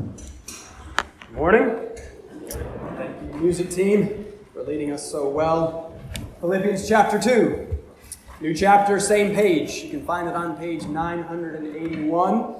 Good morning. Thank you, music team, for leading us so well. Philippians chapter 2. New chapter, same page. You can find it on page 981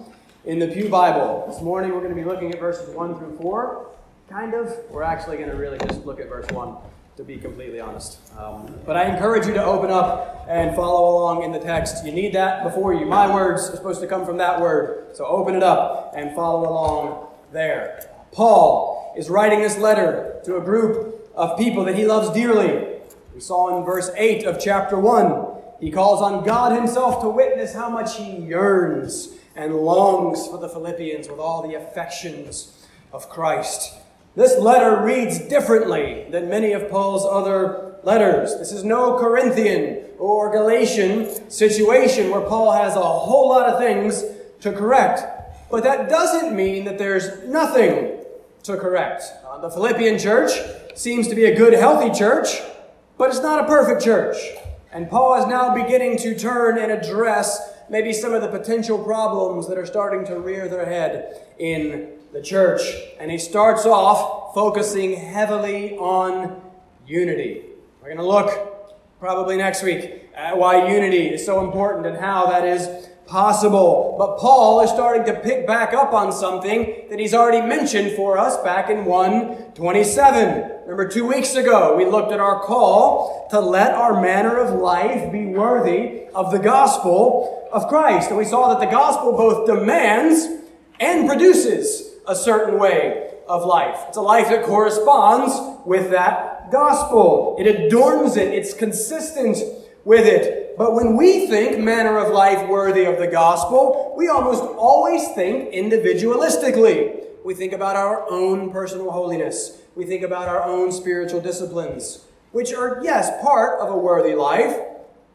in the Pew Bible. This morning we're going to be looking at verses 1 through 4. Kind of. We're actually going to really just look at verse 1, to be completely honest. Um, but I encourage you to open up and follow along in the text. You need that before you. My words are supposed to come from that word. So open it up and follow along there. Paul is writing this letter to a group of people that he loves dearly. We saw in verse 8 of chapter 1, he calls on God himself to witness how much he yearns and longs for the Philippians with all the affections of Christ. This letter reads differently than many of Paul's other letters. This is no Corinthian or Galatian situation where Paul has a whole lot of things to correct. But that doesn't mean that there's nothing to correct. Uh, the Philippian church seems to be a good, healthy church, but it's not a perfect church. And Paul is now beginning to turn and address maybe some of the potential problems that are starting to rear their head in the church. And he starts off focusing heavily on unity. We're going to look probably next week at why unity is so important and how that is possible. But Paul is starting to pick back up on something that he's already mentioned for us back in 127. Remember, two weeks ago, we looked at our call to let our manner of life be worthy of the gospel of Christ. And we saw that the gospel both demands and produces a certain way of life. It's a life that corresponds with that gospel. It adorns it. It's consistent with it. But when we think manner of life worthy of the gospel, we almost always think individualistically. We think about our own personal holiness. We think about our own spiritual disciplines, which are, yes, part of a worthy life.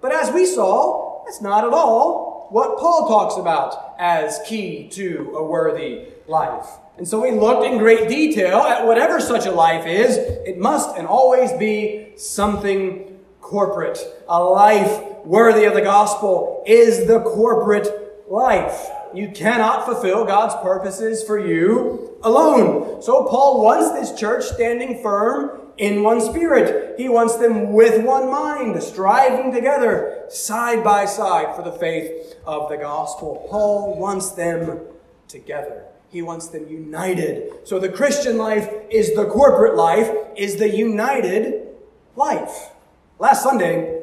But as we saw, that's not at all what Paul talks about as key to a worthy life. And so we looked in great detail at whatever such a life is, it must and always be something corporate. A life worthy of the gospel is the corporate life. You cannot fulfill God's purposes for you alone. So Paul wants this church standing firm in one spirit. He wants them with one mind, striving together, side by side for the faith of the gospel. Paul wants them together. He wants them united. So the Christian life is the corporate life, is the united life. Last Sunday,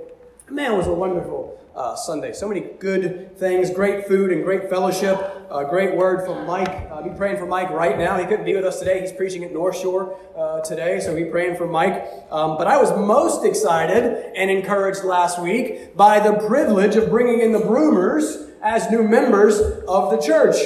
man, was a wonderful uh, Sunday. So many good things, great food and great fellowship. A great word from Mike. Uh, be praying for Mike right now. He couldn't be with us today. He's preaching at North Shore uh, today, so be praying for Mike. Um, but I was most excited and encouraged last week by the privilege of bringing in the Broomers as new members of the church.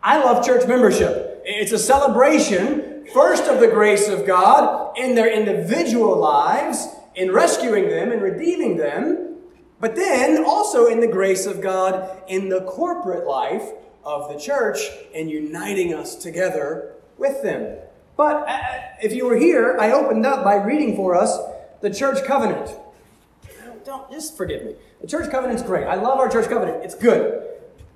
I love church membership. It's a celebration, first of the grace of God in their individual lives, in rescuing them and redeeming them, but then also in the grace of God in the corporate life of the church and uniting us together with them. But uh, if you were here, I opened up by reading for us the church covenant. Don't just forgive me. The church covenant's great. I love our church covenant. It's good.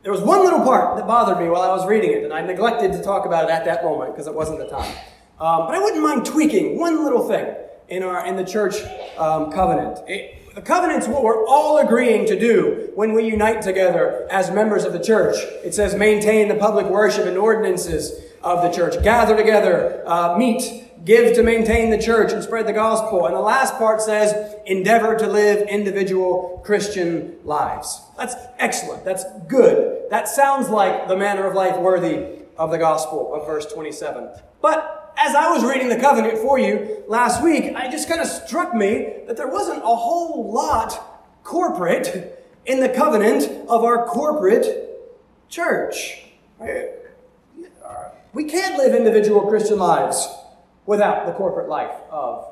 There was one little part that bothered me while I was reading it, and I neglected to talk about it at that moment because it wasn't the time. Um, but I wouldn't mind tweaking one little thing in our in the church um, covenant. It, the covenant's what we're all agreeing to do when we unite together as members of the church. It says maintain the public worship and ordinances of the church, gather together, uh, meet, give to maintain the church and spread the gospel. And the last part says endeavor to live individual Christian lives. That's excellent. That's good. That sounds like the manner of life worthy of the gospel of verse 27. But as I was reading the covenant for you last week, it just kind of struck me that there wasn't a whole lot corporate in the covenant of our corporate church. We can't live individual Christian lives without the corporate life of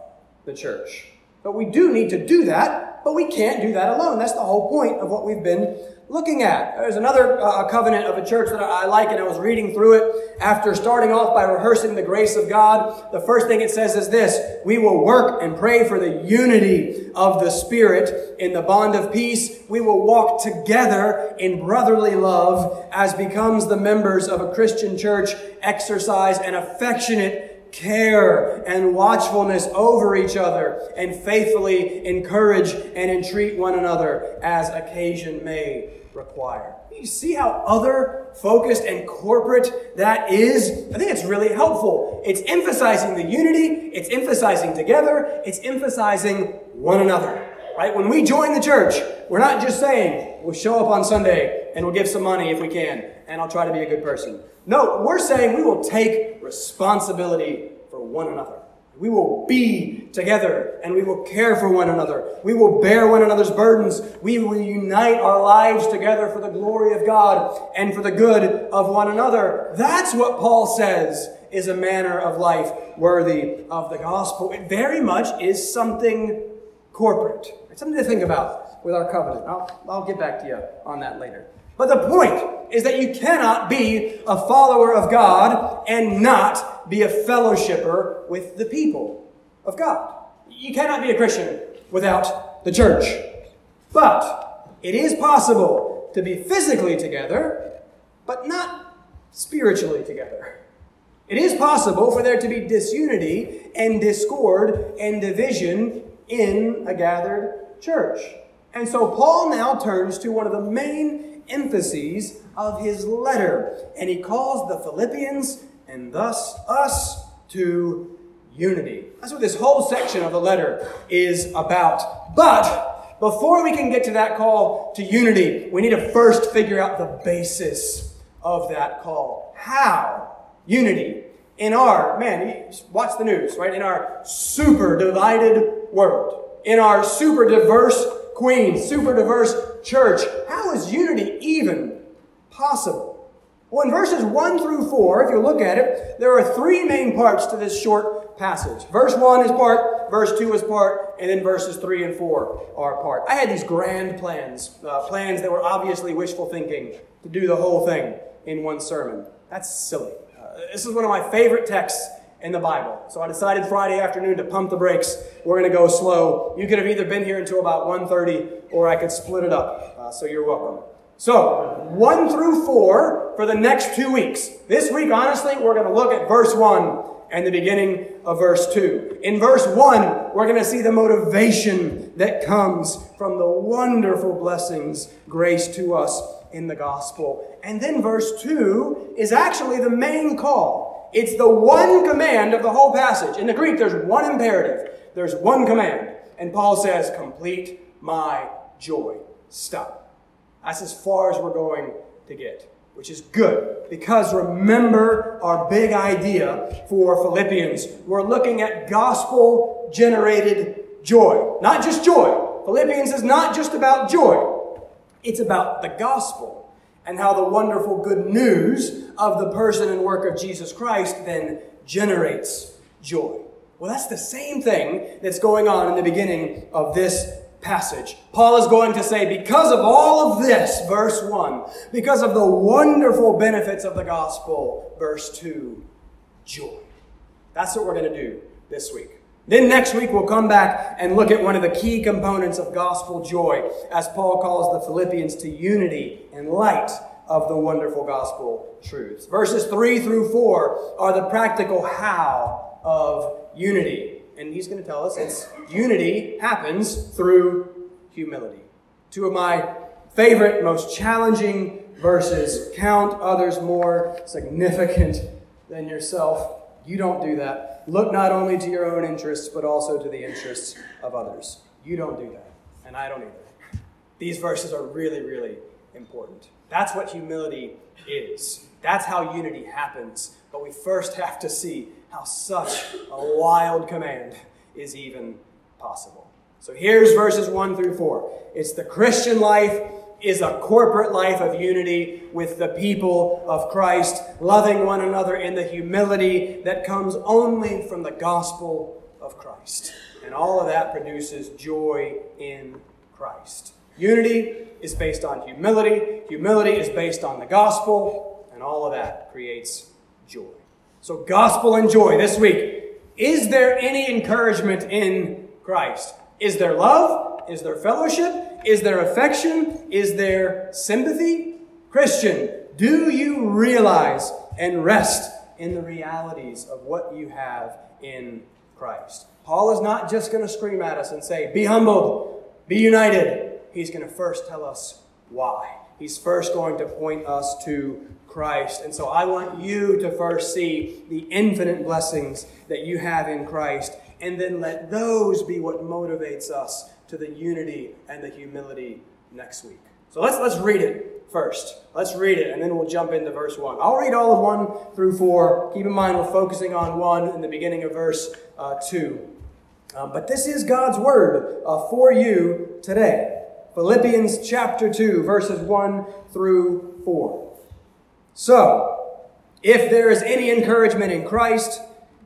the church. But we do need to do that, but we can't do that alone. That's the whole point of what we've been looking at. There's another uh, covenant of a church that I like, and I was reading through it after starting off by rehearsing the grace of God. The first thing it says is this We will work and pray for the unity of the Spirit in the bond of peace. We will walk together in brotherly love as becomes the members of a Christian church, exercise an affectionate care and watchfulness over each other and faithfully encourage and entreat one another as occasion may require. You see how other focused and corporate that is? I think it's really helpful. It's emphasizing the unity, it's emphasizing together, it's emphasizing one another. Right? When we join the church, we're not just saying, we'll show up on Sunday and we'll give some money if we can, and I'll try to be a good person. No, we're saying we will take responsibility for one another. We will be together and we will care for one another. We will bear one another's burdens. We will unite our lives together for the glory of God and for the good of one another. That's what Paul says is a manner of life worthy of the gospel. It very much is something corporate. It's something to think about with our covenant. I'll, I'll get back to you on that later. But the point is that you cannot be a follower of God and not be a fellowshipper with the people of God. You cannot be a Christian without the church. But it is possible to be physically together, but not spiritually together. It is possible for there to be disunity and discord and division in a gathered church. And so Paul now turns to one of the main emphases of his letter, and he calls the Philippians and thus us to unity. That's what this whole section of the letter is about. But before we can get to that call to unity, we need to first figure out the basis of that call. How? Unity. In our, man, watch the news, right? In our super divided world, in our super diverse queen, super diverse church, how is unity even possible? Well, in verses 1 through 4, if you look at it, there are three main parts to this short passage. Verse 1 is part, verse 2 is part, and then verses 3 and 4 are part. I had these grand plans, uh, plans that were obviously wishful thinking to do the whole thing in one sermon. That's silly. Uh, this is one of my favorite texts in the Bible. So I decided Friday afternoon to pump the brakes. We're going to go slow. You could have either been here until about 1.30 or I could split it up. Uh, so you're welcome. So, 1 through 4 for the next two weeks. This week, honestly, we're going to look at verse 1 and the beginning of verse 2. In verse 1, we're going to see the motivation that comes from the wonderful blessings graced to us in the gospel. And then verse 2 is actually the main call. It's the one command of the whole passage. In the Greek, there's one imperative. There's one command. And Paul says, complete my joy. Stop. That's as far as we're going to get, which is good. Because remember our big idea for Philippians. We're looking at gospel generated joy. Not just joy. Philippians is not just about joy, it's about the gospel and how the wonderful good news of the person and work of Jesus Christ then generates joy. Well, that's the same thing that's going on in the beginning of this passage. Paul is going to say, because of all of this, verse 1, because of the wonderful benefits of the gospel, verse 2, joy. That's what we're going to do this week. Then next week we'll come back and look at one of the key components of gospel joy, as Paul calls the Philippians to unity in light of the wonderful gospel truths. Verses 3 through 4 are the practical how of unity and he's going to tell us it's unity happens through humility. Two of my favorite, most challenging verses count others more significant than yourself. You don't do that. Look not only to your own interests, but also to the interests of others. You don't do that, and I don't either. These verses are really, really important. That's what humility is. That's how unity happens. But we first have to see how such a wild command is even possible. So here's verses 1 through 4. It's the Christian life is a corporate life of unity with the people of Christ, loving one another in the humility that comes only from the gospel of Christ. And all of that produces joy in Christ. Unity is based on humility. Humility is based on the gospel. And all of that creates joy. So, gospel and joy this week. Is there any encouragement in Christ? Is there love? Is there fellowship? Is there affection? Is there sympathy? Christian, do you realize and rest in the realities of what you have in Christ? Paul is not just going to scream at us and say, Be humbled, be united. He's going to first tell us why. He's first going to point us to Christ. And so I want you to first see the infinite blessings that you have in Christ, and then let those be what motivates us to the unity and the humility next week. So let's, let's read it first. Let's read it, and then we'll jump into verse 1. I'll read all of 1 through 4. Keep in mind, we're focusing on 1 in the beginning of verse uh, 2. Um, but this is God's word uh, for you today. Philippians chapter 2, verses 1 through 4. So, if there is any encouragement in Christ,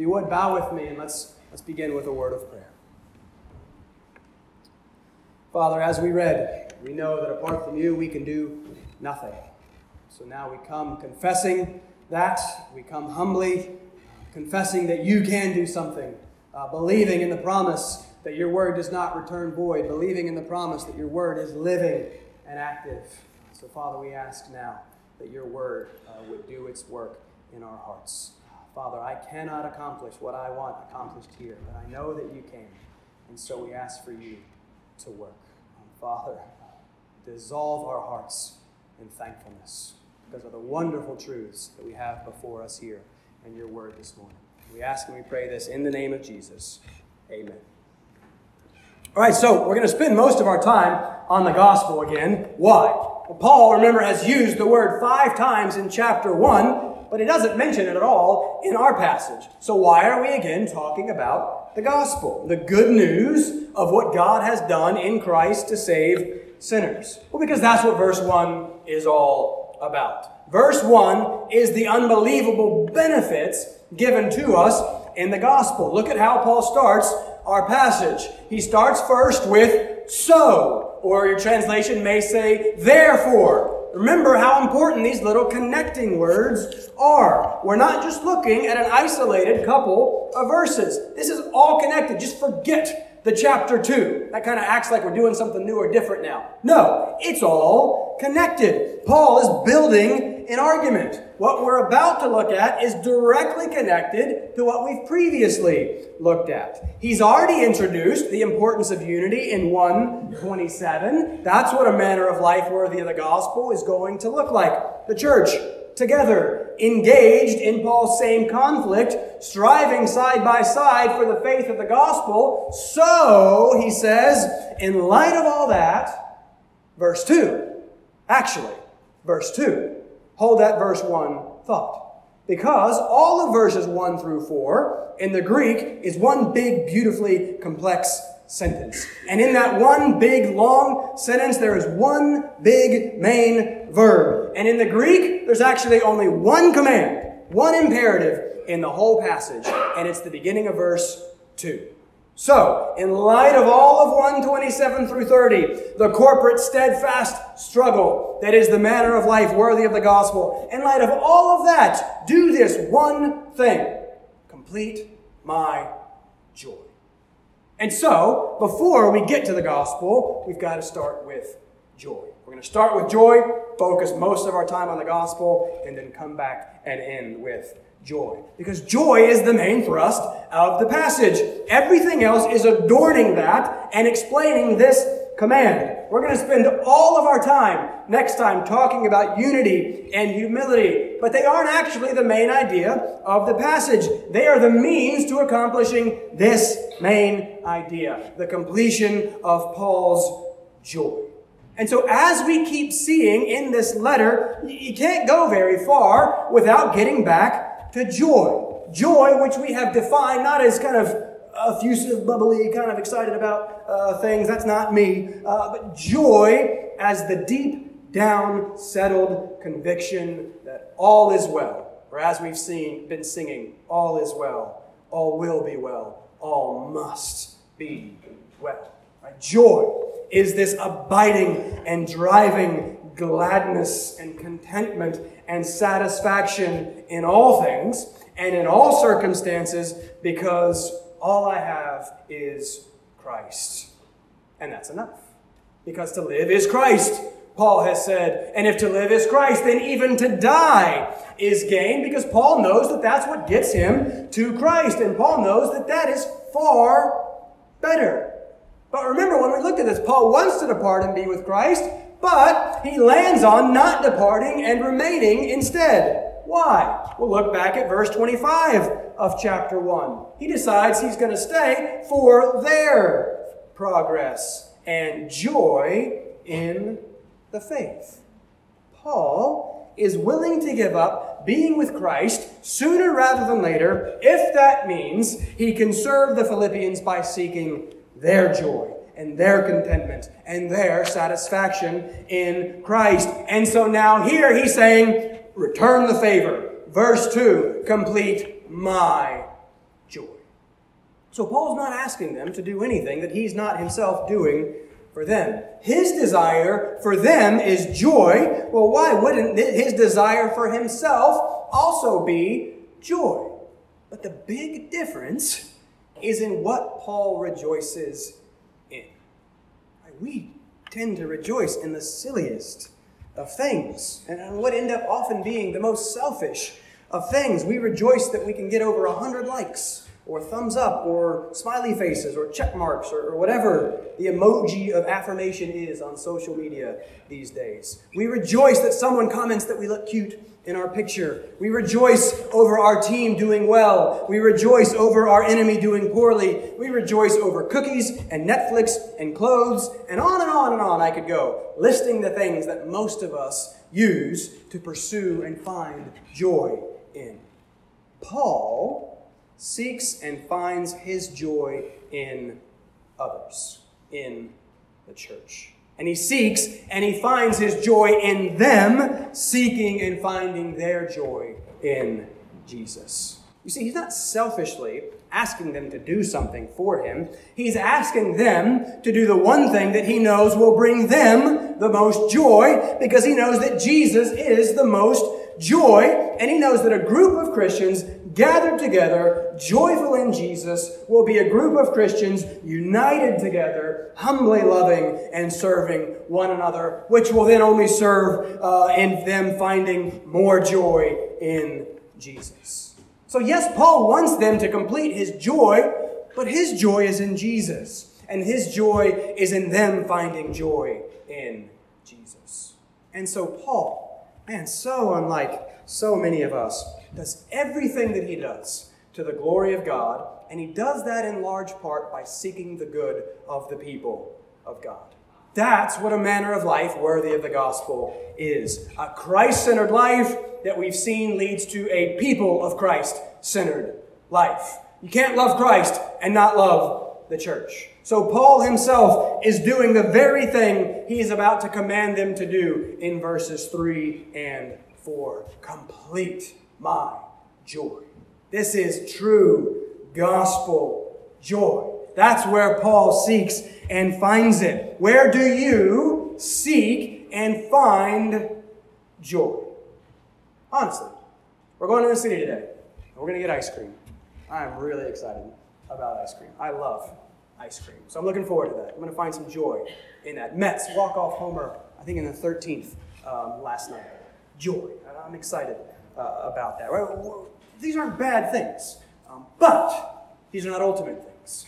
If you would, bow with me and let's, let's begin with a word of prayer. Father, as we read, we know that apart from you, we can do nothing. So now we come confessing that, we come humbly, confessing that you can do something, uh, believing in the promise that your word does not return void, believing in the promise that your word is living and active. So, Father, we ask now that your word uh, would do its work in our hearts. Father, I cannot accomplish what I want accomplished here, but I know that you can. And so we ask for you to work. Um, Father, dissolve our hearts in thankfulness because of the wonderful truths that we have before us here in your word this morning. We ask and we pray this in the name of Jesus. Amen. All right, so we're going to spend most of our time on the gospel again. Why? Well, Paul, remember, has used the word five times in chapter 1, but he doesn't mention it at all in our passage. So why are we again talking about the gospel? The good news of what God has done in Christ to save sinners. Well, because that's what verse 1 is all about. Verse 1 is the unbelievable benefits given to us in the gospel. Look at how Paul starts our passage. He starts first with so, or your translation may say therefore. Remember how important these little connecting words are. We're not just looking at an isolated couple of verses. This is all connected. Just forget the chapter 2. That kind of acts like we're doing something new or different now. No, it's all connected. Paul is building an argument. What we're about to look at is directly connected to what we've previously looked at. He's already introduced the importance of unity in 127. That's what a manner of life worthy of the gospel is going to look like. The church, together, engaged in Paul's same conflict, striving side by side for the faith of the gospel. So, he says, in light of all that, verse 2, actually, verse 2, hold that verse 1 thought. Because all of verses 1 through 4 in the Greek is one big, beautifully complex sentence. And in that one big, long sentence, there is one big main verb. And in the Greek, there's actually only one command, one imperative in the whole passage. And it's the beginning of verse 2. So, in light of all of 127 through 30, the corporate steadfast struggle that is the manner of life worthy of the gospel, in light of all of that, do this one thing complete my joy. And so, before we get to the gospel, we've got to start with joy. We're going to start with joy, focus most of our time on the gospel, and then come back and end with joy. Because joy is the main thrust of the passage. Everything else is adorning that and explaining this command. We're going to spend all of our time next time talking about unity and humility, but they aren't actually the main idea of the passage. They are the means to accomplishing this main idea, the completion of Paul's joy. And so, as we keep seeing in this letter, you can't go very far without getting back to joy. Joy, which we have defined not as kind of effusive, bubbly, kind of excited about uh, things. That's not me. Uh, but joy as the deep down, settled conviction that all is well. Or as we've seen, been singing, all is well, all will be well, all must be well. Right? Joy is this abiding and driving gladness and contentment and satisfaction in all things and in all circumstances because all I have is Christ. And that's enough. Because to live is Christ, Paul has said. And if to live is Christ, then even to die is gain because Paul knows that that's what gets him to Christ. And Paul knows that that is far better. But remember, when we looked at this, Paul wants to depart and be with Christ, but he lands on not departing and remaining instead. Why? We'll look back at verse 25 of chapter 1. He decides he's going to stay for their progress and joy in the faith. Paul is willing to give up being with Christ sooner rather than later if that means he can serve the Philippians by seeking their joy and their contentment and their satisfaction in Christ. And so now here he's saying, return the favor. Verse 2, complete my joy. So Paul's not asking them to do anything that he's not himself doing for them. His desire for them is joy. Well, why wouldn't his desire for himself also be joy? But the big difference is in what Paul rejoices in. We tend to rejoice in the silliest of things and what end up often being the most selfish of things. We rejoice that we can get over a hundred likes or thumbs up or smiley faces or check marks or, or, whatever the emoji of affirmation is on social media these days. We rejoice that someone comments that we look cute in our picture. We rejoice over our team doing well. We rejoice over our enemy doing poorly. We rejoice over cookies and Netflix and clothes and on and on and on I could go, listing the things that most of us use to pursue and find joy in. Paul seeks and finds his joy in others, in the church. And he seeks and he finds his joy in them, seeking and finding their joy in Jesus. You see, he's not selfishly asking them to do something for him. He's asking them to do the one thing that he knows will bring them the most joy because he knows that Jesus is the most joy. And he knows that a group of Christians gathered together, joyful in Jesus, will be a group of Christians united together, humbly loving and serving one another, which will then only serve uh, in them finding more joy in Jesus. So, yes, Paul wants them to complete his joy, but his joy is in Jesus, and his joy is in them finding joy in Jesus. And so, Paul, man, so unlike so many of us, does everything that he does to the glory of God, and he does that in large part by seeking the good of the people of God. That's what a manner of life worthy of the gospel is. A Christ centered life that we've seen leads to a people of Christ centered life. You can't love Christ and not love the church. So Paul himself is doing the very thing he is about to command them to do in verses 3 and 4. Complete my joy. This is true gospel joy. That's where Paul seeks and finds it. Where do you seek and find joy? Honestly, we're going to the city today. We're going to get ice cream. I'm really excited about ice cream. I love ice cream. So I'm looking forward to that. I'm going to find some joy in that. Mets walk off homer, I think in the 13th um, last night. Joy. I'm excited uh, about that. Right? These aren't bad things, um, but these are not ultimate things.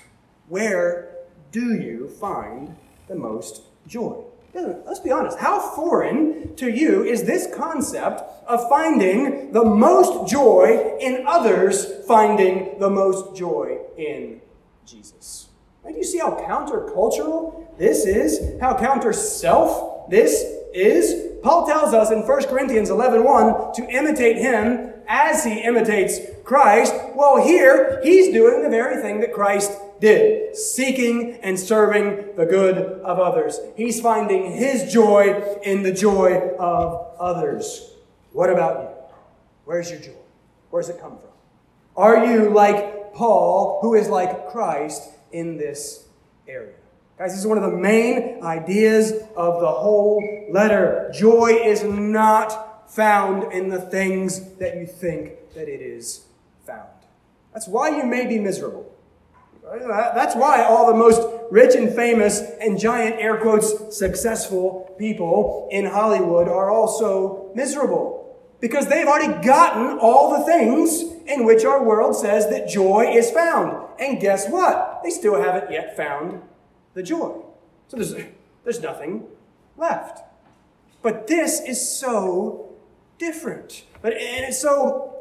Where do you find the most joy? Let's be honest. How foreign to you is this concept of finding the most joy in others finding the most joy in Jesus? Do you see how countercultural this is? How counter self this is? Paul tells us in 1 Corinthians 11 1 to imitate him as he imitates Christ. Well, here, he's doing the very thing that Christ did seeking and serving the good of others. He's finding his joy in the joy of others. What about you? Where's your joy? Where's it come from? Are you like Paul, who is like Christ in this area? Guys, this is one of the main ideas of the whole letter. Joy is not found in the things that you think that it is found. That's why you may be miserable. That's why all the most rich and famous and giant air quotes successful people in Hollywood are also miserable. Because they've already gotten all the things in which our world says that joy is found. And guess what? They still haven't yet found the joy. So there's, there's nothing left. But this is so different. But, and it's so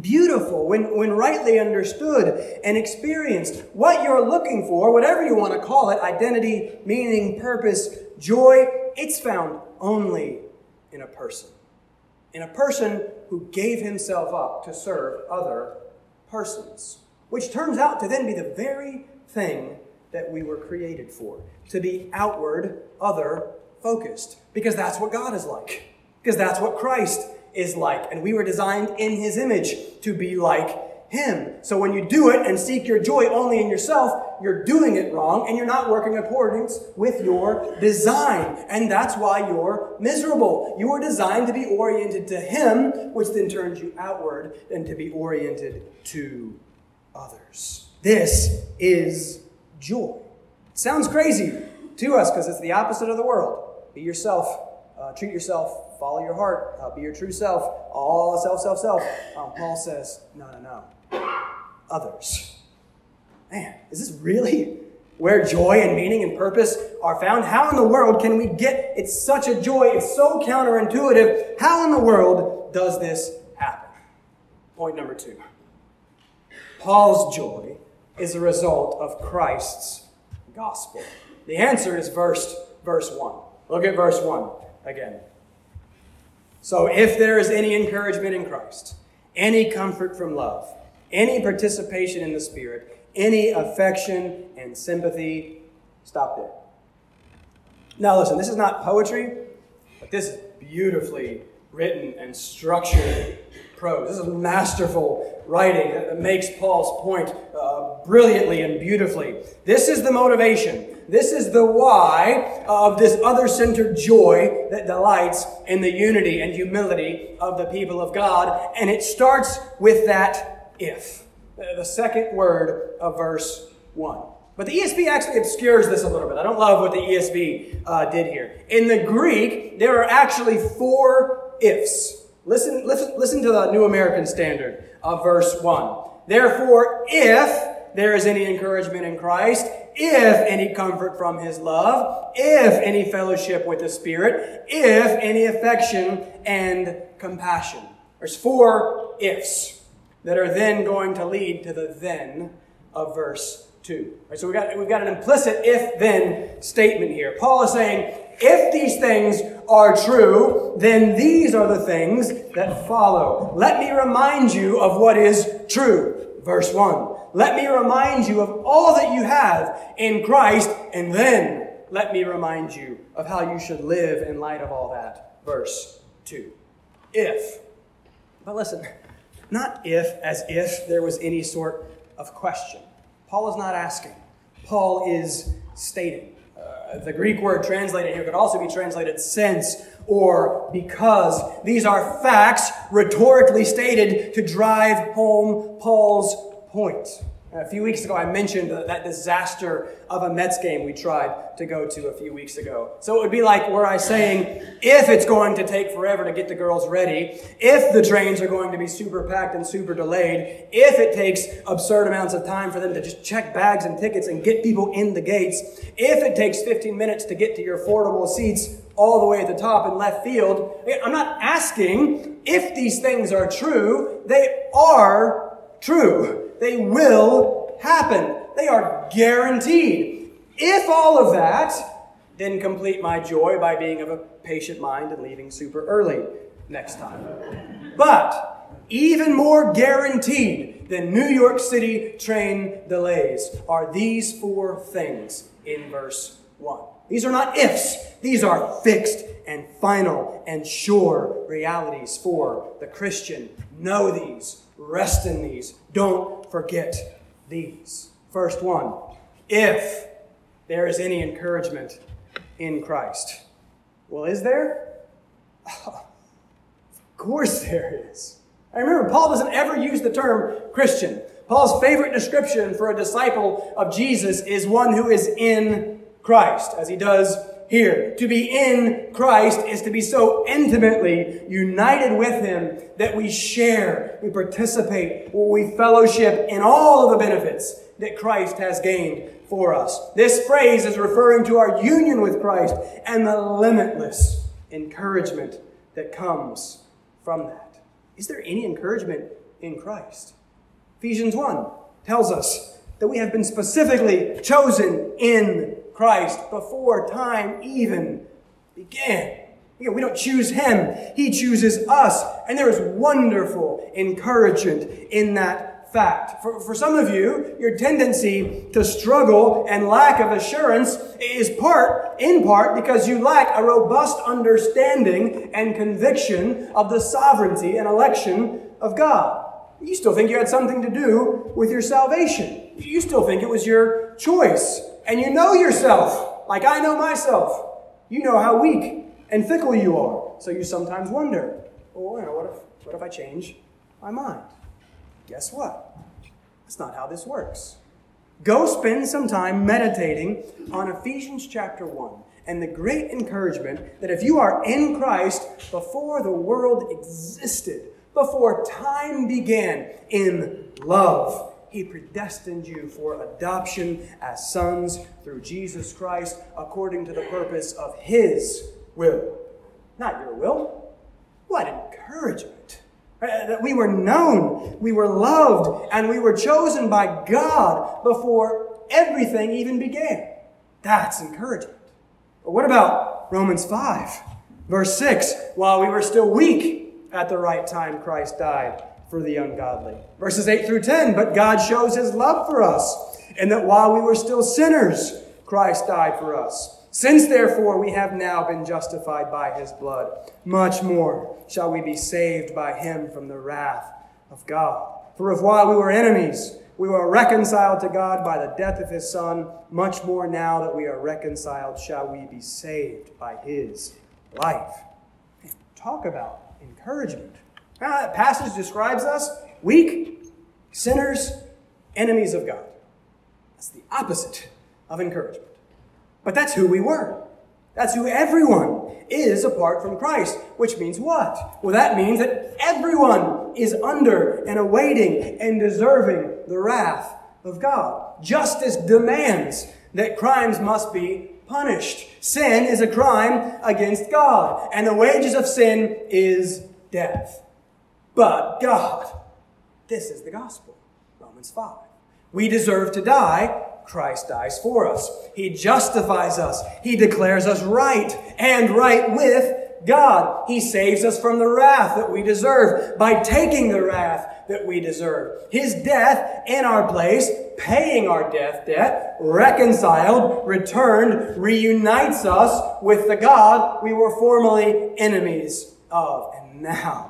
beautiful when, when rightly understood and experienced. What you're looking for, whatever you want to call it identity, meaning, purpose, joy it's found only in a person. In a person who gave himself up to serve other persons, which turns out to then be the very thing that we were created for to be outward, other focused, because that's what God is like, because that's what Christ is like. And we were designed in his image to be like him. So when you do it and seek your joy only in yourself, you're doing it wrong and you're not working in accordance with your design. And that's why you're miserable. You were designed to be oriented to him, which then turns you outward and to be oriented to others. This is joy. It sounds crazy to us because it's the opposite of the world. Be yourself, uh, treat yourself follow your heart, uh, be your true self, all self, self, self. Um, Paul says, no, no, no. Others. Man, is this really where joy and meaning and purpose are found? How in the world can we get it's such a joy, it's so counterintuitive. How in the world does this happen? Point number two. Paul's joy is a result of Christ's gospel. The answer is verse verse 1. Look at verse 1 again. So, if there is any encouragement in Christ, any comfort from love, any participation in the Spirit, any affection and sympathy, stop there. Now, listen, this is not poetry, but this is beautifully written and structured prose. This is masterful writing that makes Paul's point uh, brilliantly and beautifully. This is the motivation this is the why of this other centered joy that delights in the unity and humility of the people of God. And it starts with that if, the second word of verse 1. But the ESV actually obscures this a little bit. I don't love what the ESV uh, did here. In the Greek, there are actually four ifs. Listen, listen, listen to the New American Standard of verse 1. Therefore, if there is any encouragement in Christ, if any comfort from his love, if any fellowship with the Spirit, if any affection and compassion. There's four ifs that are then going to lead to the then of verse 2. Right, so we've got, we've got an implicit if then statement here. Paul is saying, if these things are true, then these are the things that follow. Let me remind you of what is true. Verse 1. Let me remind you of all that you have in Christ, and then let me remind you of how you should live in light of all that. Verse 2. If. But listen, not if as if there was any sort of question. Paul is not asking, Paul is stating. Uh, the Greek word translated here could also be translated since or because. These are facts rhetorically stated to drive home Paul's point. A few weeks ago, I mentioned that disaster of a Mets game we tried to go to a few weeks ago. So it would be like were I saying, if it's going to take forever to get the girls ready, if the trains are going to be super packed and super delayed, if it takes absurd amounts of time for them to just check bags and tickets and get people in the gates, if it takes 15 minutes to get to your affordable seats all the way at the top in left field, I'm not asking if these things are true. They are true. They will happen. They are guaranteed. If all of that then complete my joy by being of a patient mind and leaving super early next time. But even more guaranteed than New York City train delays are these four things in verse 1. These are not ifs, these are fixed and final and sure realities for the Christian. Know these, rest in these, don't forget these. First one if there is any encouragement in Christ. Well, is there? Oh, of course there is. I remember Paul doesn't ever use the term Christian. Paul's favorite description for a disciple of Jesus is one who is in Christ, as he does here. To be in Christ is to be so intimately united with Him that we share, we participate, we fellowship in all of the benefits that Christ has gained for us. This phrase is referring to our union with Christ and the limitless encouragement that comes from that. Is there any encouragement in Christ? Ephesians 1 tells us that we have been specifically chosen in Christ before time even began. we don't choose him, he chooses us. And there is wonderful encouragement in that fact. For, for some of you, your tendency to struggle and lack of assurance is part, in part, because you lack a robust understanding and conviction of the sovereignty and election of God. You still think you had something to do with your salvation. You still think it was your choice. And you know yourself, like I know myself. You know how weak and fickle you are. So you sometimes wonder, well, you know, what if, what if I change my mind? Guess what? That's not how this works. Go spend some time meditating on Ephesians chapter 1 and the great encouragement that if you are in Christ before the world existed, before time began, in love, He predestined you for adoption as sons through Jesus Christ according to the purpose of His will. Not your will. What encouragement! Uh, that we were known, we were loved, and we were chosen by God before everything even began. That's encouragement. But what about Romans 5, verse 6? While we were still weak, at the right time Christ died for the ungodly. Verses 8 through 10, but God shows his love for us, and that while we were still sinners, Christ died for us. Since therefore we have now been justified by his blood, much more shall we be saved by him from the wrath of God. For if while we were enemies, we were reconciled to God by the death of his Son, much more now that we are reconciled shall we be saved by his life. Talk about encouragement. That passage describes us weak, sinners, enemies of God. That's the opposite of encouragement. But that's who we were. That's who everyone is apart from Christ. Which means what? Well, that means that everyone is under and awaiting and deserving the wrath of God. Justice demands that crimes must be punished. Sin is a crime against God, and the wages of sin is death. But God, this is the gospel. Romans 5. We deserve to die, Christ dies for us. He justifies us. He declares us right and right with God. He saves us from the wrath that we deserve by taking the wrath that we deserve. His death in our place, paying our death debt, reconciled, returned, reunites us with the God we were formerly enemies of. And now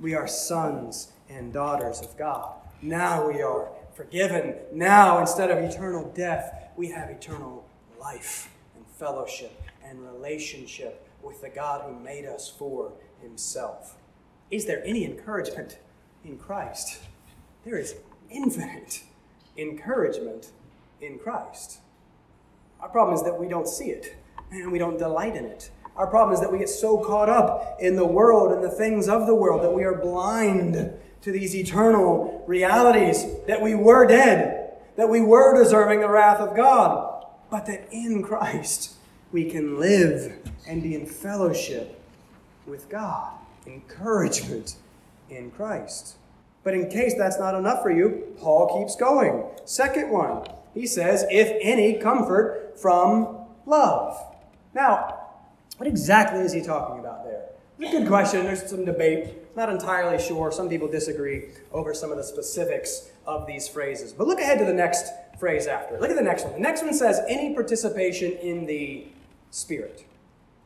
we are sons and daughters of God. Now we are forgiven. Now, instead of eternal death, we have eternal life and fellowship and relationship with the God who made us for himself. Is there any encouragement in Christ? There is infinite encouragement in Christ. Our problem is that we don't see it and we don't delight in it. Our problem is that we get so caught up in the world and the things of the world that we are blind to these eternal realities that we were dead, that we were deserving the wrath of God, but that in Christ we can live and be in fellowship with God. Encouragement in Christ. But in case that's not enough for you, Paul keeps going. Second one, he says, if any comfort from love. Now, what exactly is he talking about there? Good question. There's some debate. Not entirely sure. Some people disagree over some of the specifics of these phrases. But look ahead to the next phrase after. Look at the next one. The next one says, any participation in the Spirit.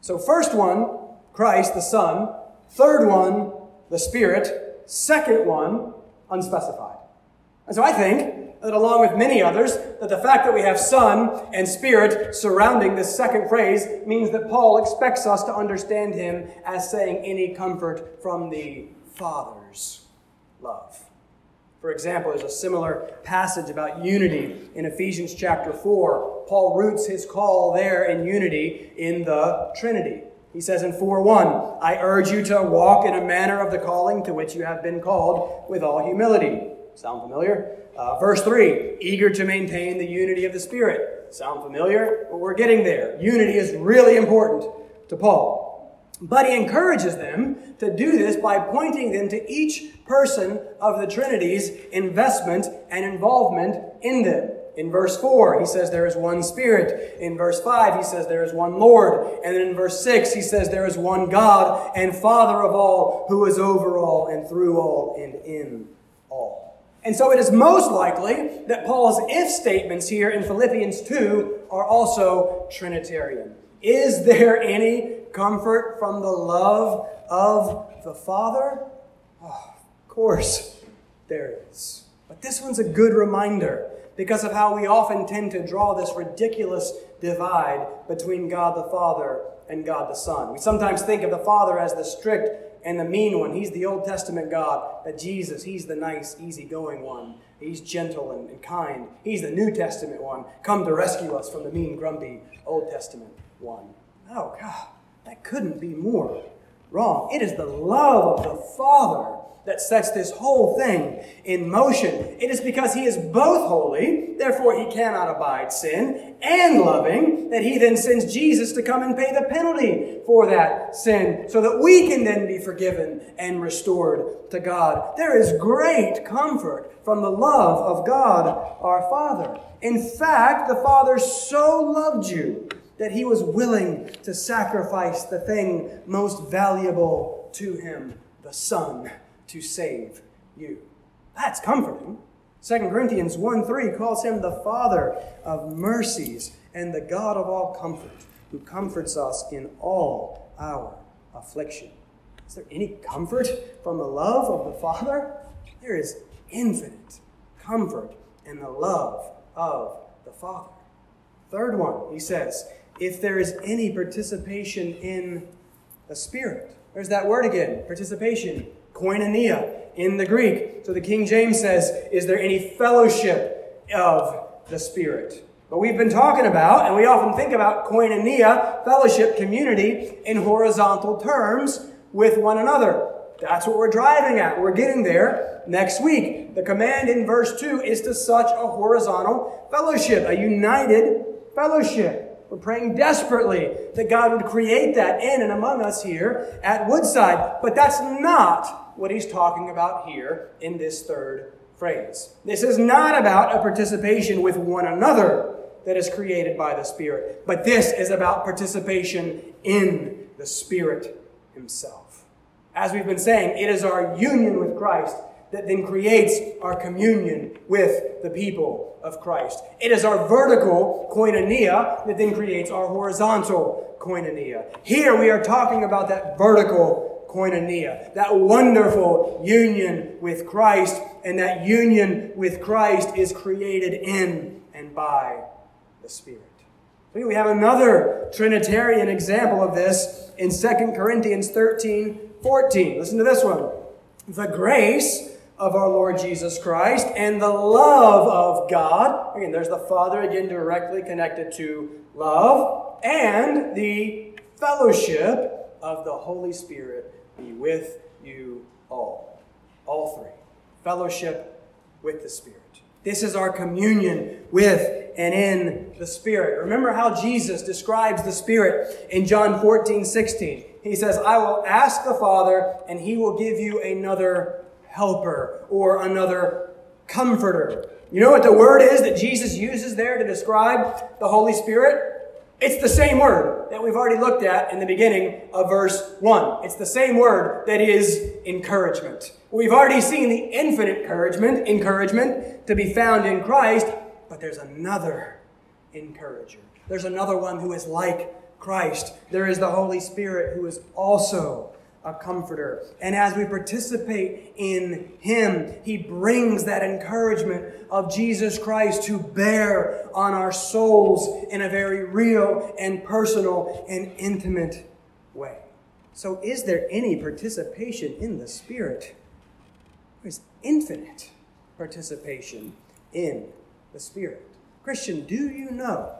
So, first one, Christ, the Son. Third one, the Spirit. Second one, unspecified. And so I think that along with many others, that the fact that we have Son and Spirit surrounding this second phrase means that Paul expects us to understand him as saying any comfort from the Father's love. For example, there's a similar passage about unity in Ephesians chapter 4. Paul roots his call there in unity in the Trinity. He says in 4 1, I urge you to walk in a manner of the calling to which you have been called with all humility. Sound familiar? Uh, verse 3, eager to maintain the unity of the Spirit. Sound familiar? Well, we're getting there. Unity is really important to Paul. But he encourages them to do this by pointing them to each person of the Trinity's investment and involvement in them. In verse 4, he says there is one Spirit. In verse 5, he says there is one Lord. And in verse 6, he says there is one God and Father of all, who is over all and through all and in all. And so it is most likely that Paul's if statements here in Philippians 2 are also Trinitarian. Is there any comfort from the love of the Father? Oh, of course, there is. But this one's a good reminder because of how we often tend to draw this ridiculous divide between God the Father and God the Son. We sometimes think of the Father as the strict and the mean one. He's the Old Testament God. That Jesus, he's the nice, easygoing one. He's gentle and, and, kind. He's the New Testament one, come to rescue us from the mean, grumpy Old Testament one. Oh, God, that couldn't be more wrong. It is the love of the Father that sets this whole thing in motion. It is because he is both holy, therefore he cannot abide sin, and loving, that he then sends Jesus to come and pay the penalty for that sin, so that we can then be forgiven and restored to God. There is great comfort from the love of God our Father. In fact, the Father so loved you that he was willing to sacrifice the thing most valuable to him, the Son to save you. That's comforting. 2 Corinthians 1 3 calls him the Father of mercies and the God of all comfort, who comforts us in all our affliction. Is there any comfort from the love of the Father? There is infinite comfort in the love of the Father. Third one, he says, if there is any participation in the Spirit. There's that word again participation koinonia in the Greek. So the King James says, Is there any fellowship of the Spirit? But we've been talking about, and we often think about koinonia, fellowship, community, in horizontal terms with one another. That's what we're driving at. We're getting there next week. The command in verse 2 is to such a horizontal fellowship, a united fellowship. We're praying desperately that God would create that in and among us here at Woodside. But that's not what he's talking about here in this third phrase. This is not about a participation with one another that is created by the Spirit, but this is about participation in the Spirit Himself. As we've been saying, it is our union with Christ that then creates our communion with the people of Christ. It is our vertical koinonia that then creates our horizontal koinonia. Here we are talking about that vertical koinonia, that wonderful union with Christ, and that union with Christ is created in and by the Spirit. We have another Trinitarian example of this in 2 Corinthians 13 14. Listen to this one. The grace of our Lord Jesus Christ and the love of God. Again, there's the Father, again, directly connected to love, and the fellowship of the Holy Spirit be with you all. All three. Fellowship with the Spirit. This is our communion with and in the Spirit. Remember how Jesus describes the Spirit in John 14, 16. He says, I will ask the Father, and he will give you another helper or another comforter. You know what the word is that Jesus uses there to describe the Holy Spirit? It's the same word that we've already looked at in the beginning of verse 1. It's the same word that is encouragement. We've already seen the infinite encouragement, encouragement to be found in Christ, but there's another encourager. There's another one who is like Christ. There is the Holy Spirit who is also a comforter. And as we participate in Him, He brings that encouragement of Jesus Christ to bear on our souls in a very real and personal and intimate way. So, is there any participation in the Spirit? There's infinite participation in the Spirit. Christian, do you know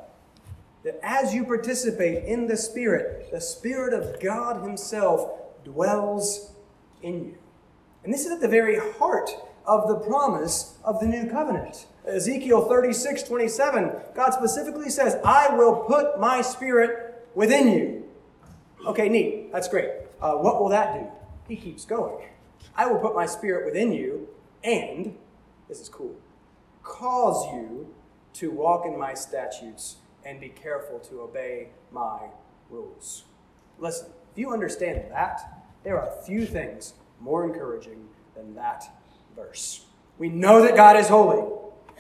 that as you participate in the Spirit, the Spirit of God Himself dwells in you. And this is at the very heart of the promise of the new covenant. Ezekiel 36, 27, God specifically says, I will put my spirit within you. Okay, neat. That's great. Uh, what will that do? He keeps going. I will put my spirit within you, and, this is cool, cause you to walk in my statutes and be careful to obey my rules. Listen, if you understand that, there are few things more encouraging than that verse. We know that God is holy.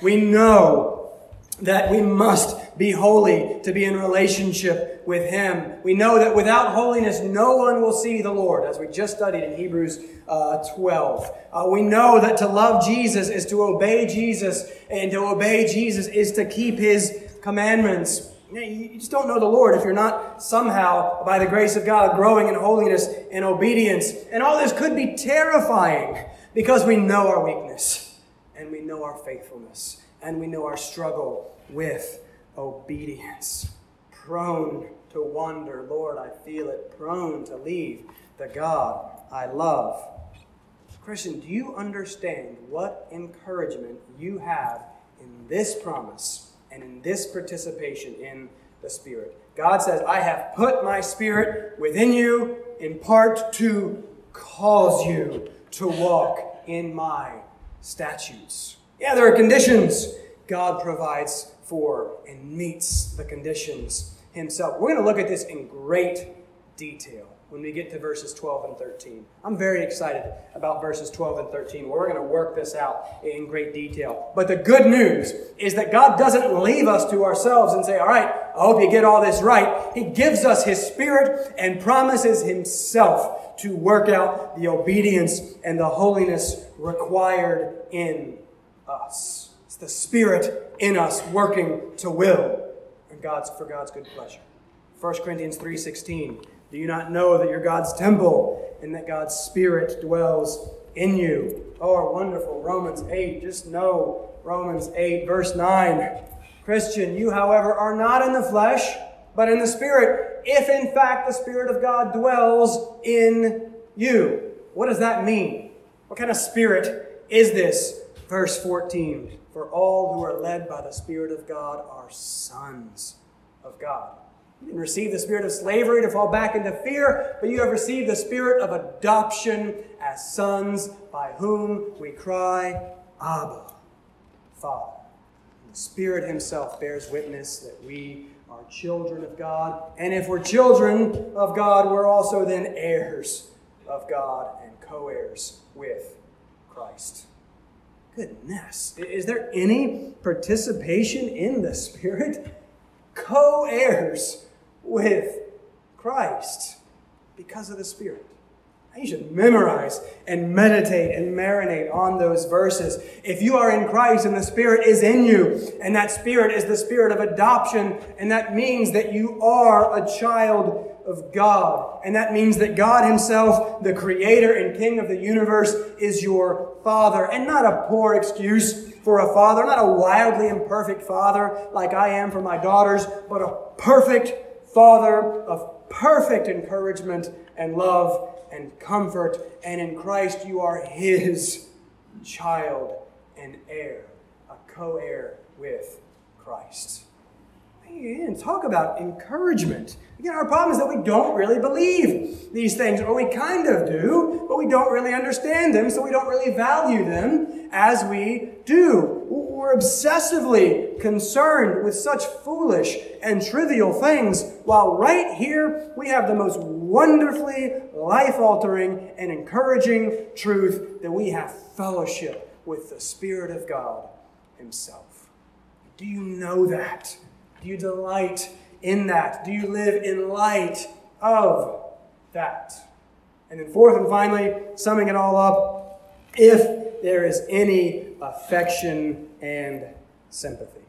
We know that we must be holy to be in relationship with Him. We know that without holiness, no one will see the Lord, as we just studied in Hebrews uh, 12. Uh, we know that to love Jesus is to obey Jesus, and to obey Jesus is to keep His commandments. You just don't know the Lord if you're not somehow, by the grace of God, growing in holiness and obedience. And all this could be terrifying because we know our weakness and we know our faithfulness and we know our struggle with obedience. Prone to wander, Lord, I feel it. Prone to leave the God I love. Christian, do you understand what encouragement you have in this promise? And in this participation in the Spirit. God says, I have put my Spirit within you in part to cause you to walk in my statutes. Yeah, there are conditions God provides for and meets the conditions himself. We're going to look at this in great detail when we get to verses 12 and 13. I'm very excited about verses 12 and 13. We're going to work this out in great detail. But the good news is that God doesn't leave us to ourselves and say, All right, I hope you get all this right. He gives us His Spirit and promises Himself to work out the obedience and the holiness required in us. It's the Spirit in us working to will and God's, for God's good pleasure. 1 Corinthians 3.16 do you not know that you're God's temple and that God's Spirit dwells in you? Oh, wonderful. Romans 8. Just know Romans 8, verse 9. Christian, you, however, are not in the flesh, but in the Spirit, if in fact the Spirit of God dwells in you. What does that mean? What kind of spirit is this? Verse 14 For all who are led by the Spirit of God are sons of God. You didn't receive the spirit of slavery to fall back into fear, but you have received the spirit of adoption as sons by whom we cry, Abba, Father. And the Spirit Himself bears witness that we are children of God. And if we're children of God, we're also then heirs of God and co heirs with Christ. Goodness. Is there any participation in the Spirit? Co heirs with Christ because of the Spirit. You should memorize and meditate and marinate on those verses. If you are in Christ and the Spirit is in you, and that Spirit is the Spirit of adoption, and that means that you are a child of God. And that means that God Himself, the Creator and King of the universe, is your Father. And not a poor excuse for a father, not a wildly imperfect father like I am for my daughters, but a perfect Father of perfect encouragement and love and comfort, and in Christ you are His child and heir, a co heir with Christ. And talk about encouragement. Again, our problem is that we don't really believe these things, or we kind of do, but we don't really understand them, so we don't really value them as we do we're obsessively concerned with such foolish and trivial things, while right here we have the most wonderfully life altering and encouraging truth that we have fellowship with the Spirit of God Himself. Do you know that? Do you delight in that? Do you live in light of that? And then, fourth and finally, summing it all up, if there is any affection and sympathy.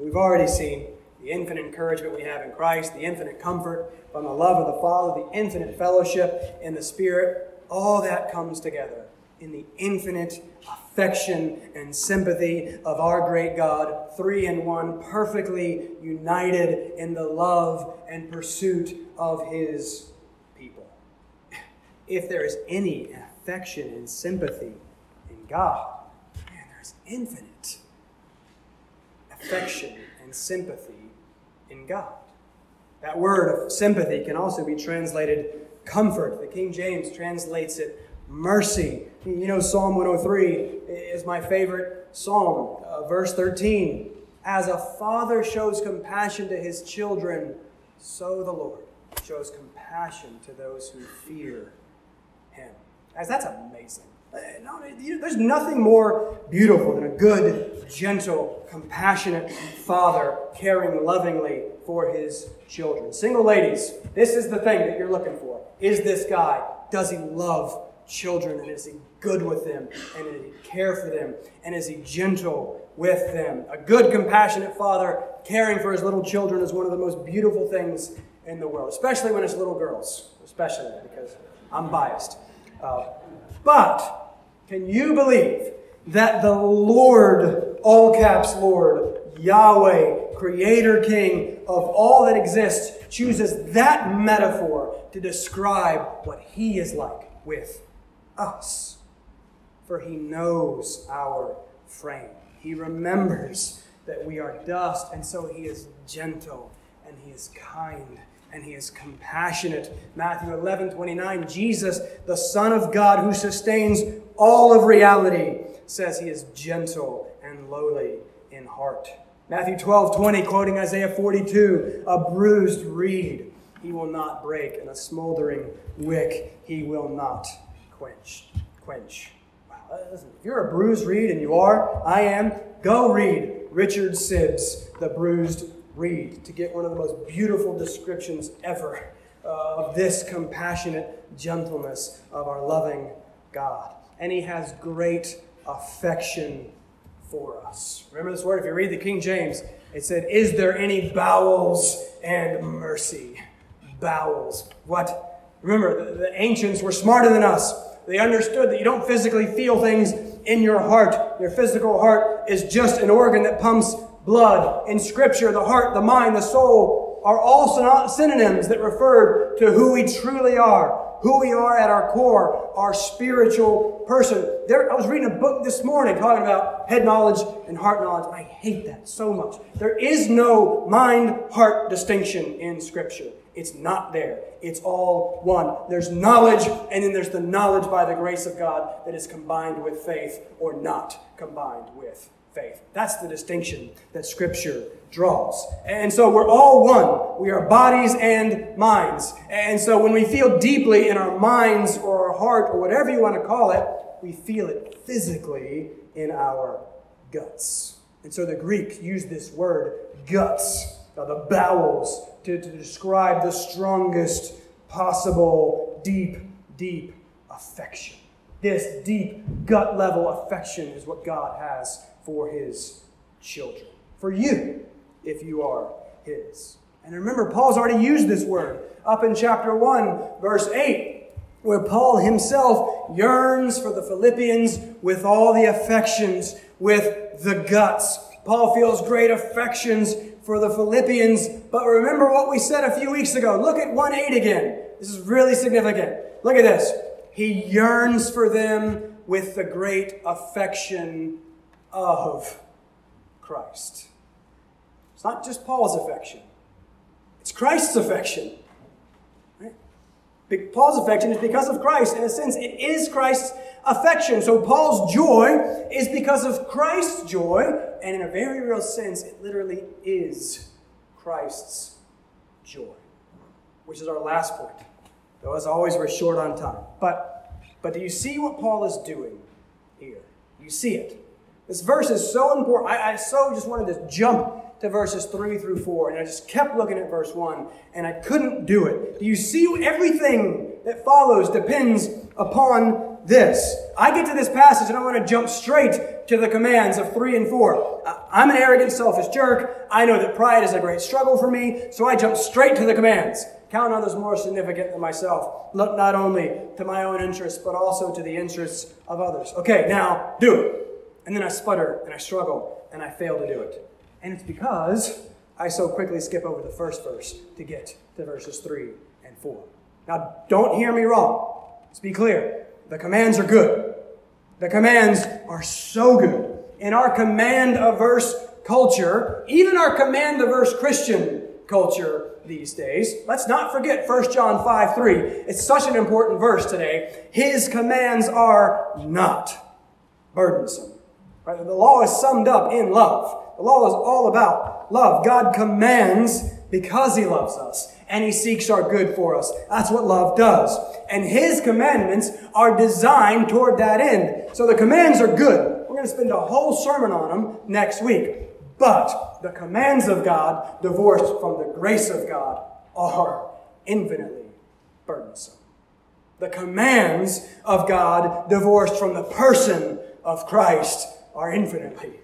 We've already seen the infinite encouragement we have in Christ, the infinite comfort from the love of the Father, the infinite fellowship in the Spirit. All that comes together in the infinite affection and sympathy of our great God, three in one, perfectly united in the love and pursuit of His people. If there is any affection and sympathy in God, infinite affection and sympathy in God. That word of sympathy can also be translated comfort. The King James translates it mercy. You know, Psalm 103 is my favorite psalm. Uh, verse 13 As a father shows compassion to his children, so the Lord shows compassion to those who fear him. Guys, that's amazing. Uh, there's nothing more beautiful than a good, gentle, compassionate father caring lovingly for his children. Single ladies, this is the thing that you're looking for. Is this guy, does he love children? And is he good with them? And does he care for them? And is he gentle with them? A good, compassionate father caring for his little children is one of the most beautiful things in the world, especially when it's little girls, especially because I'm biased. Uh, but can you believe that the Lord, all caps Lord, Yahweh, Creator King of all that exists, chooses that metaphor to describe what He is like with us. For He knows our frame. He remembers that we are dust, and so He is gentle and He is kind and he is compassionate. Matthew 11, 29, Jesus, the Son of God who sustains all of reality, says he is gentle and lowly in heart. Matthew 12, 20, quoting Isaiah 42, a bruised reed he will not break, and a smoldering wick he will not quench. Quench. Wow, listen, if you're a bruised reed, and you are, I am, go read Richard Sibbes, The Bruised Reed to get one of the most beautiful descriptions ever uh, of this compassionate gentleness of our loving God. And He has great affection for us. Remember this word? If you read the King James, it said, Is there any bowels and mercy? Bowels. What? Remember, the, the ancients were smarter than us. They understood that you don't physically feel things in your heart. Your physical heart is just an organ that pumps blood. In Scripture, the heart, the mind, the soul are all synonyms that refer to who we truly are, who we are at our core, our spiritual person. There, I was reading a book this morning talking about head knowledge and heart knowledge. I hate that so much. There is no mind heart distinction in Scripture. It's not there. It's all one. There's knowledge, and then there's the knowledge by the grace of God that is combined with faith or not combined with faith. That's the distinction that Scripture draws. And so we're all one. We are bodies and minds. And so when we feel deeply in our minds or our heart or whatever you want to call it, we feel it physically in our guts. And so the Greeks used this word, guts, the bowels, to, to describe the strongest possible deep, deep affection. This deep gut level affection is what God has for his children. For you, if you are his. And remember, Paul's already used this word up in chapter 1, verse 8, where Paul himself yearns for the Philippians with all the affections, with the guts. Paul feels great affections for the Philippians, but remember what we said a few weeks ago. Look at 1 8 again. This is really significant. Look at this. He yearns for them with the great affection of Christ. It's not just Paul's affection, it's Christ's affection. Right? Paul's affection is because of Christ. In a sense, it is Christ's affection. So Paul's joy is because of Christ's joy, and in a very real sense, it literally is Christ's joy, which is our last point. Though, as always, we're short on time. But, but do you see what Paul is doing here? You see it. This verse is so important. I, I so just wanted to jump to verses 3 through 4, and I just kept looking at verse 1, and I couldn't do it. Do you see everything that follows depends upon this? I get to this passage and I want to jump straight to the commands of 3 and 4. I'm an arrogant, selfish jerk. I know that pride is a great struggle for me, so I jump straight to the commands. Count others more significant than myself. Look not only to my own interests, but also to the interests of others. Okay, now do it. And then I sputter and I struggle and I fail to do it. And it's because I so quickly skip over the first verse to get to verses 3 and 4. Now, don't hear me wrong. Let's be clear. The commands are good. The commands are so good. In our command averse culture, even our command averse Christian culture these days, let's not forget 1 John 5 3. It's such an important verse today. His commands are not burdensome. Right? The law is summed up in love. The law is all about love. God commands because He loves us and He seeks our good for us. That's what love does. And His commandments are designed toward that end. So the commands are good. We're going to spend a whole sermon on them next week. But the commands of God, divorced from the grace of God, are infinitely burdensome. The commands of God, divorced from the person of Christ, are infinitely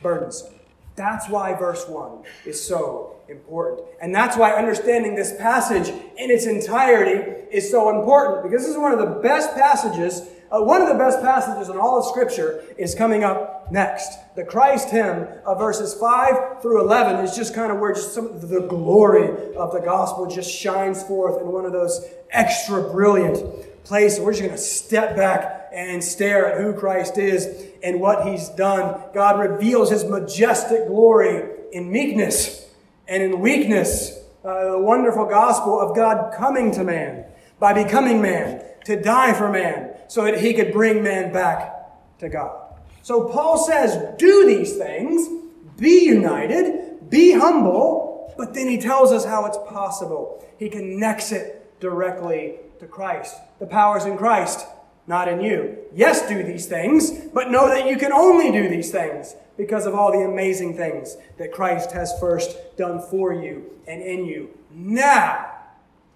burdensome. That's why verse 1 is so important. And that's why understanding this passage in its entirety is so important because this is one of the best passages. Uh, one of the best passages in all of Scripture is coming up next. The Christ hymn of verses 5 through 11 is just kind of where just some the glory of the gospel just shines forth in one of those extra brilliant places. We're just going to step back and stare at who Christ is and what he's done. God reveals his majestic glory in meekness and in weakness. Uh, the wonderful gospel of God coming to man by becoming man to die for man so that he could bring man back to God. So Paul says, do these things, be united, be humble, but then he tells us how it's possible. He connects it directly to Christ. The power's in Christ not in you. Yes, do these things, but know that you can only do these things because of all the amazing things that Christ has first done for you and in you. Now,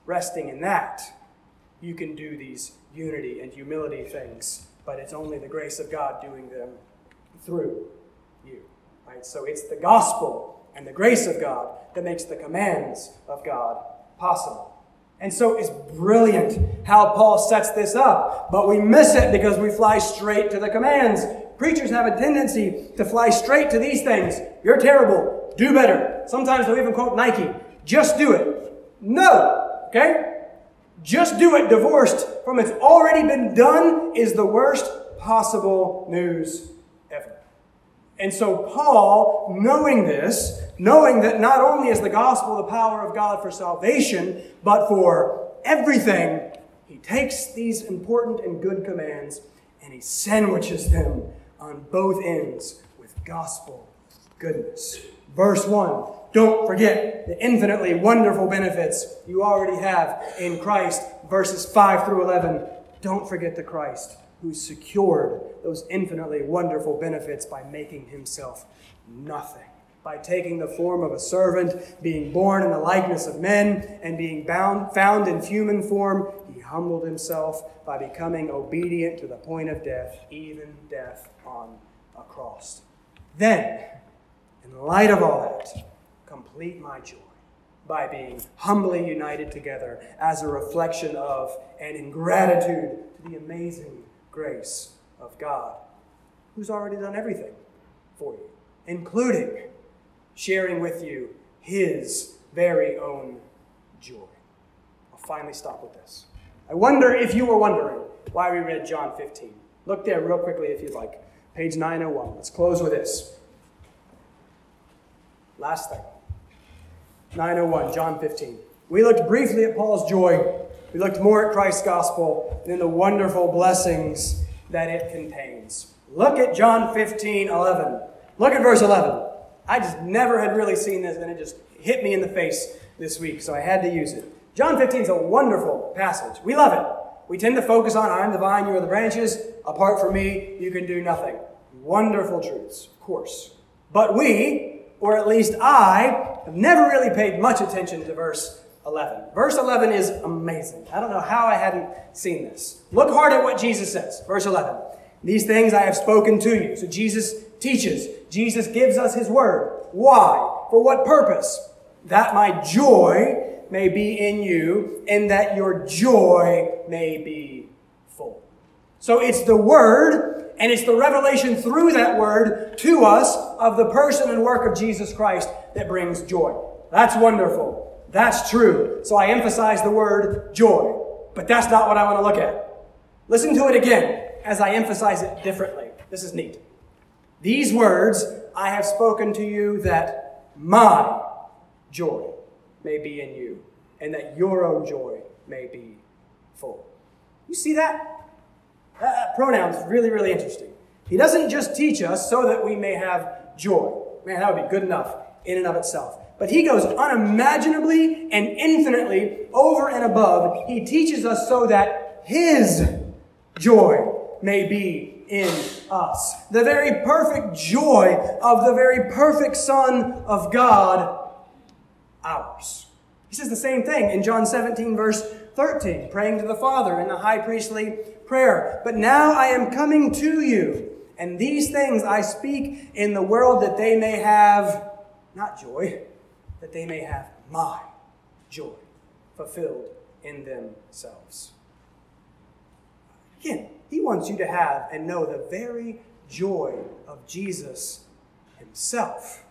resting in that, you can do these unity and humility things, but it's only the grace of God doing them through you. Right? So it's the gospel and the grace of God that makes the commands of God possible. And so it's brilliant how Paul sets this up, but we miss it because we fly straight to the commands. Preachers have a tendency to fly straight to these things. You're terrible. Do better. Sometimes they'll even quote Nike. Just do it. No. Okay? Just do it divorced from it's already been done is the worst possible news. And so Paul, knowing this, knowing that not only is the gospel the power of God for salvation, but for everything, he takes these important and good commands and he sandwiches them on both ends with gospel goodness. Verse 1 Don't forget the infinitely wonderful benefits you already have in Christ. Verses 5 through 11 Don't forget the Christ who secured those infinitely wonderful benefits by making himself nothing by taking the form of a servant, being born in the likeness of men, and being bound, found in human form, he humbled himself by becoming obedient to the point of death, even death on a cross. Then, in light of all that, complete my joy by being humbly united together as a reflection of and in gratitude to the amazing grace of God, who's already done everything for you, including sharing with you his very own joy. I'll finally stop with this. I wonder if you were wondering why we read John 15. Look there real quickly if you'd like. Page 901. Let's close with this. Last thing. 901, John 15. We looked briefly at Paul's joy. We looked more at Christ's gospel and the wonderful blessings that it contains. Look at John 15, 11. Look at verse 11. I just never had really seen this, and it just hit me in the face this week, so I had to use it. John 15 is a wonderful passage. We love it. We tend to focus on, I am the vine, you are the branches. Apart from me, you can do nothing. Wonderful truths, of course. But we, or at least I, have never really paid much attention to verse 11. Verse 11 is amazing. I don't know how I hadn't seen this. Look hard at what Jesus says. Verse 11. These things I have spoken to you. So Jesus teaches. Jesus gives us his word. Why? For what purpose? That my joy may be in you and that your joy may be full. So it's the word and it's the revelation through that word to us of the person and work of Jesus Christ that brings joy. That's wonderful. That's true. So I emphasize the word joy. But that's not what I want to look at. Listen to it again as I emphasize it differently. This is neat. These words I have spoken to you that my joy may be in you and that your own joy may be full. You see that? Pronouns, really, really interesting. He doesn't just teach us so that we may have joy. Man, that would be good enough in and of itself. But he goes unimaginably and infinitely over and above. He teaches us so that his joy may be in us. The very perfect joy of the very perfect Son of God, ours. He says the same thing in John 17, verse 13, praying to the Father in the high priestly prayer. But now I am coming to you, and these things I speak in the world that they may have not joy, that they may have my joy fulfilled in themselves. Again, he wants you to have and know the very joy of Jesus himself.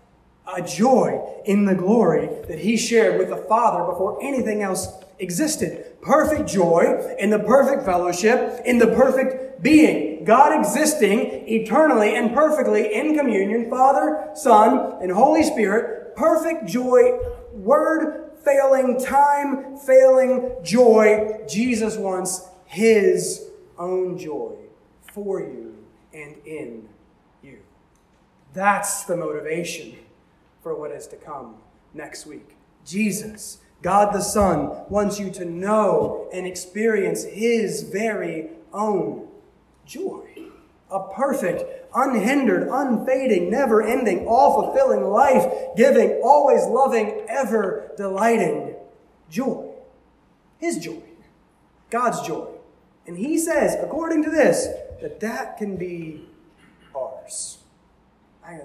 A joy in the glory that he shared with the Father before anything else existed. Perfect joy in the perfect fellowship, in the perfect being. God existing eternally and perfectly in communion, Father, Son, and Holy Spirit. Perfect joy, word failing, time failing joy. Jesus wants his own joy for you and in you. That's the motivation for what is to come next week. Jesus, God the Son, wants you to know and experience His very own joy. A perfect, unhindered, unfading, never ending, all fulfilling, life giving, always loving, ever delighting joy. His joy. God's joy. And he says, according to this, that that can be ours.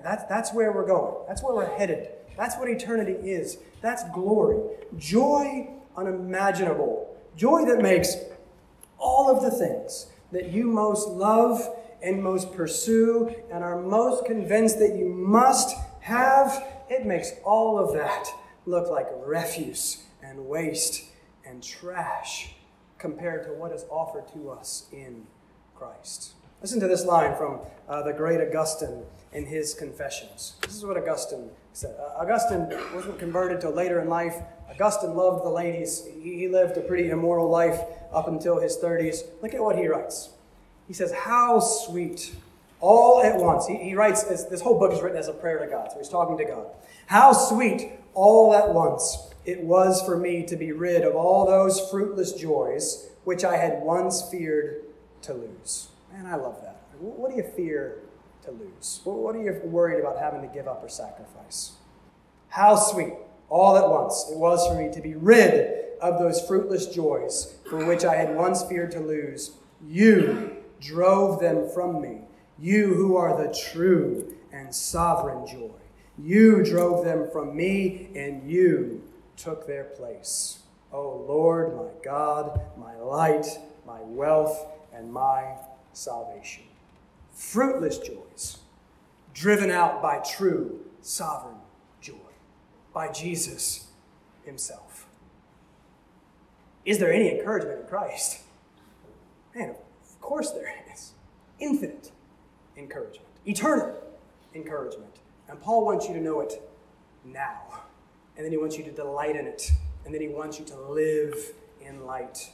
That's, that's where we're going. That's where we're headed. That's what eternity is. That's glory. Joy unimaginable. Joy that makes all of the things that you most love and most pursue and are most convinced that you must have, it makes all of that look like refuse and waste and trash compared to what is offered to us in Christ. Listen to this line from uh, the great Augustine in his Confessions. This is what Augustine said. Uh, Augustine wasn't converted till later in life. Augustine loved the ladies. He, he lived a pretty immoral life up until his 30s. Look at what he writes. He says, How sweet all at once. He, he writes, this, this whole book is written as a prayer to God, so he's talking to God. How sweet all at once it was for me to be rid of all those fruitless joys which I had once feared to lose. Man, I love that. What do you fear to lose? What are you worried about having to give up or sacrifice? How sweet, all at once, it was for me to be rid of those fruitless joys for which I had once feared to lose. You drove them from me. You who are the true and sovereign joy. You drove them from me, and you took their place. O oh Lord, my God, my light, my wealth, and my salvation. Fruitless joys, driven out by true sovereign joy, by Jesus Himself. Is there any encouragement in Christ? Man, course there is. Infinite encouragement, eternal encouragement. And Paul wants you to know it now. And then he wants you to delight in it. And then he wants you to live in light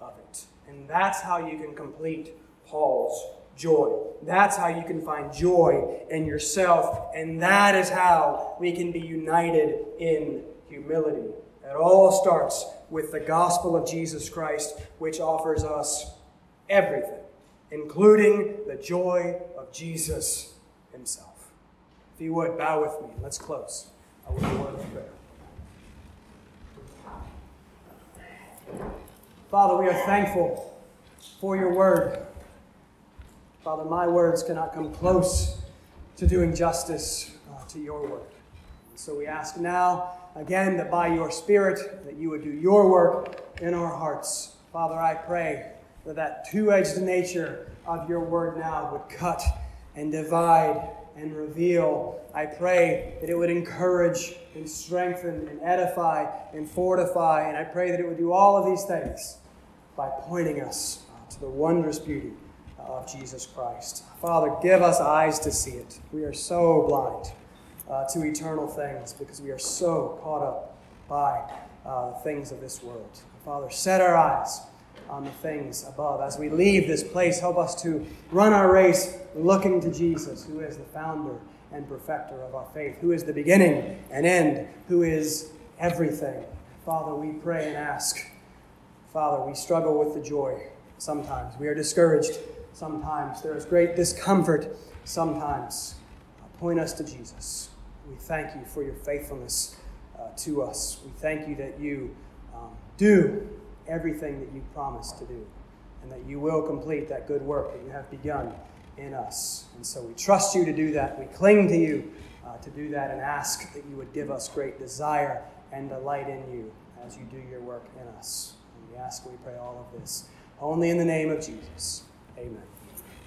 of it. And that's how you can complete Paul's joy. That's how you can find joy in yourself, and that is how we can be united in humility. It all starts with the gospel of Jesus Christ, which offers us everything, including the joy of Jesus himself. If you would, bow with me. Let's close I a word of prayer. Father, we are thankful for your word. Father, my words cannot come close to doing justice uh, to your word. So we ask now, again, that by your Spirit, that you would do your work in our hearts. Father, I pray that that two-edged nature of your word now would cut and divide and reveal. I pray that it would encourage and strengthen and edify and fortify. And I pray that it would do all of these things by pointing us to the wondrous beauty of Jesus Christ. Father, give us eyes to see it. We are so blind uh, to eternal things because we are so caught up by uh, the things of this world. Father, set our eyes on the things above. As we leave this place, help us to run our race looking to Jesus, who is the founder and perfecter of our faith, who is the beginning and end, who is everything. Father, we pray and ask. Father, we struggle with the joy sometimes. We are discouraged sometimes. There is great discomfort sometimes. Point us to Jesus. We thank you for your faithfulness uh, to us. We thank you that you um, do everything that you promised to do and that you will complete that good work that you have begun in us. And so we trust you to do that. We cling to you uh, to do that and ask that you would give us great desire and delight in you as you do your work in us. And we ask, we pray all of this only in the name of Jesus. Amen.